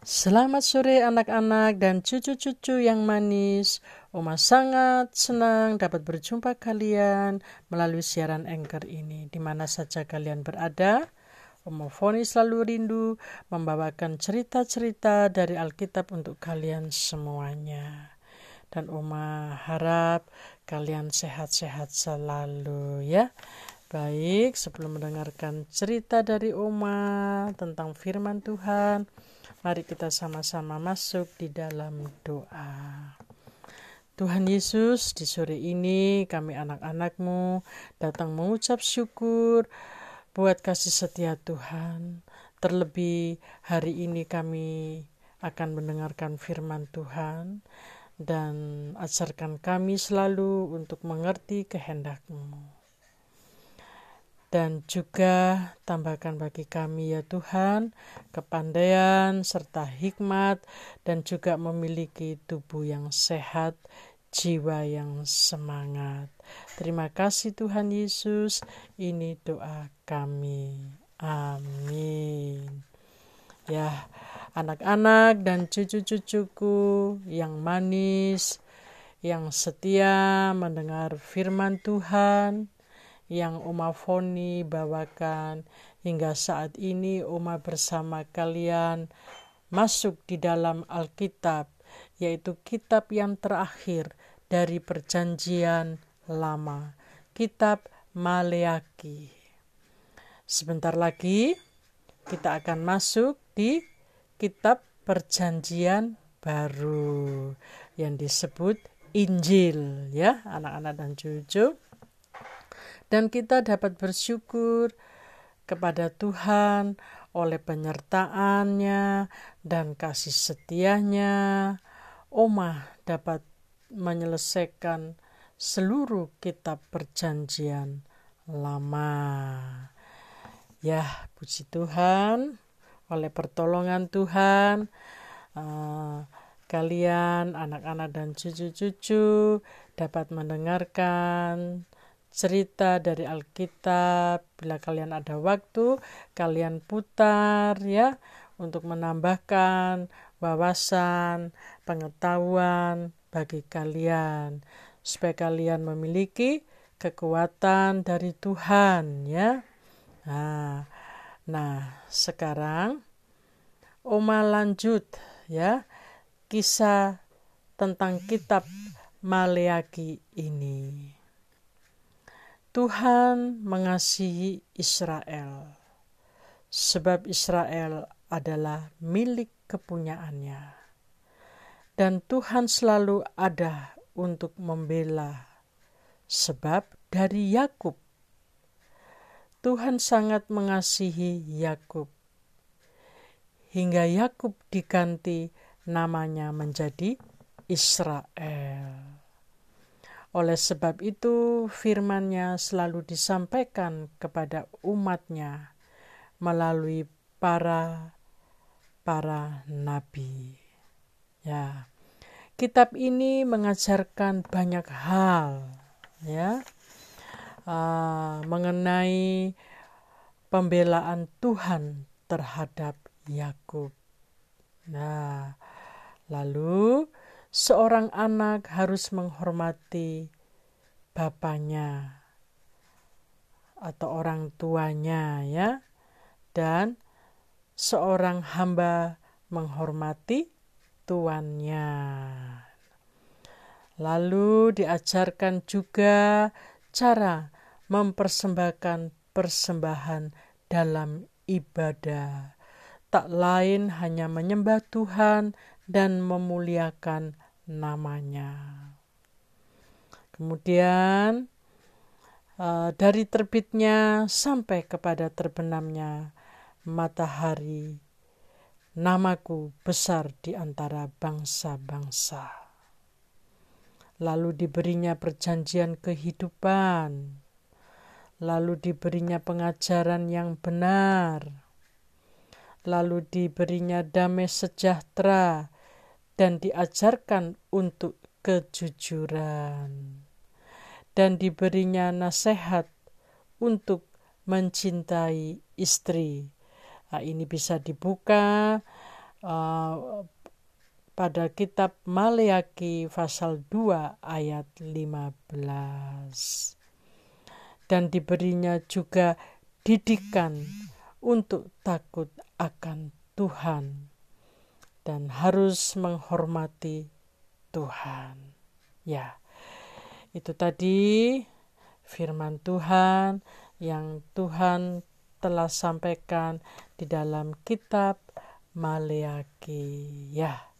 Selamat sore anak-anak dan cucu-cucu yang manis. Oma sangat senang dapat berjumpa kalian melalui siaran Anchor ini. Di mana saja kalian berada, Oma Foni selalu rindu membawakan cerita-cerita dari Alkitab untuk kalian semuanya. Dan Oma harap kalian sehat-sehat selalu ya. Baik, sebelum mendengarkan cerita dari Oma tentang firman Tuhan, Mari kita sama-sama masuk di dalam doa. Tuhan Yesus, di sore ini kami anak-anakmu datang mengucap syukur buat kasih setia Tuhan. Terlebih hari ini kami akan mendengarkan firman Tuhan dan ajarkan kami selalu untuk mengerti kehendakmu dan juga tambahkan bagi kami ya Tuhan kepandaian serta hikmat dan juga memiliki tubuh yang sehat jiwa yang semangat. Terima kasih Tuhan Yesus. Ini doa kami. Amin. Ya anak-anak dan cucu-cucuku yang manis yang setia mendengar firman Tuhan yang Oma Foni bawakan. Hingga saat ini Oma bersama kalian masuk di dalam Alkitab yaitu kitab yang terakhir dari perjanjian lama kitab Maleaki sebentar lagi kita akan masuk di kitab perjanjian baru yang disebut Injil ya anak-anak dan cucu dan kita dapat bersyukur kepada Tuhan oleh penyertaannya dan kasih setianya. Oma dapat menyelesaikan seluruh kitab perjanjian lama. Ya, puji Tuhan, oleh pertolongan Tuhan, uh, kalian, anak-anak, dan cucu-cucu dapat mendengarkan cerita dari Alkitab. Bila kalian ada waktu, kalian putar ya untuk menambahkan wawasan, pengetahuan bagi kalian supaya kalian memiliki kekuatan dari Tuhan ya. Nah, nah sekarang Oma lanjut ya kisah tentang kitab Maleaki ini. Tuhan mengasihi Israel, sebab Israel adalah milik kepunyaannya, dan Tuhan selalu ada untuk membela, sebab dari Yakub. Tuhan sangat mengasihi Yakub, hingga Yakub diganti namanya menjadi Israel. Oleh sebab itu, firman-Nya selalu disampaikan kepada umatnya melalui para para nabi. Ya. Kitab ini mengajarkan banyak hal ya uh, mengenai pembelaan Tuhan terhadap Yakub. Nah, lalu seorang anak harus menghormati bapaknya atau orang tuanya ya dan seorang hamba menghormati tuannya. Lalu diajarkan juga cara mempersembahkan persembahan dalam ibadah. Tak lain hanya menyembah Tuhan dan memuliakan namanya. Kemudian uh, dari terbitnya sampai kepada terbenamnya matahari, namaku besar di antara bangsa-bangsa. Lalu diberinya perjanjian kehidupan, lalu diberinya pengajaran yang benar, lalu diberinya damai sejahtera dan diajarkan untuk kejujuran. Dan diberinya nasihat untuk mencintai istri. Nah, ini bisa dibuka uh, pada kitab Maleaki pasal 2 ayat 15 dan diberinya juga didikan untuk takut akan Tuhan dan harus menghormati Tuhan. Ya, itu tadi firman Tuhan yang Tuhan telah sampaikan di dalam kitab Maleaki. Ya,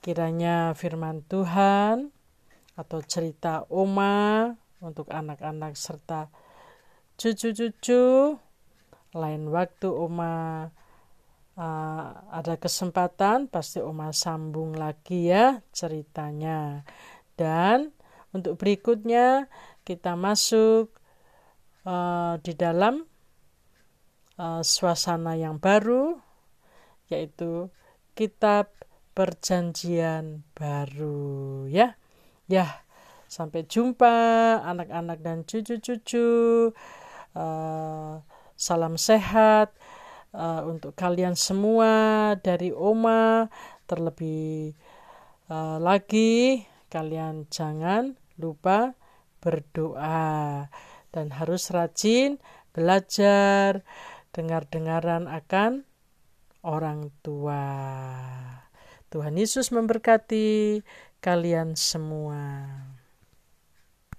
kiranya firman Tuhan atau cerita Oma untuk anak-anak serta cucu-cucu lain waktu Oma uh, ada kesempatan pasti Oma sambung lagi ya ceritanya. Dan untuk berikutnya kita masuk uh, di dalam uh, suasana yang baru yaitu kitab perjanjian baru ya. Ya sampai jumpa anak-anak dan cucu-cucu. Uh, salam sehat uh, untuk kalian semua dari Oma. Terlebih uh, lagi, kalian jangan lupa berdoa dan harus rajin belajar dengar-dengaran akan orang tua. Tuhan Yesus memberkati kalian semua.